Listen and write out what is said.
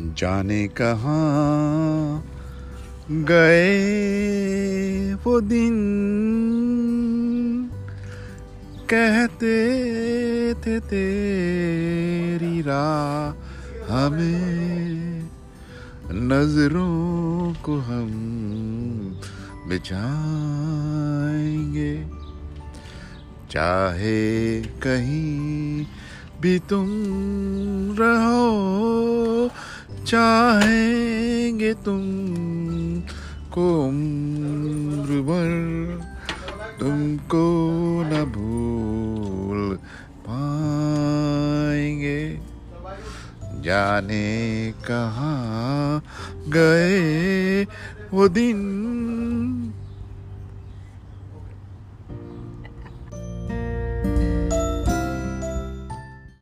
जाने कहाँ गए वो दिन। कहते थे तेरी राह हमें नज़रों को हम बिछाएँगे। चाहे कहीं भी तुम रहो चाहेंगे तुम को उम्र भर तुमको न भूल पाएँगे। जाने कहाँ गए वो दिन?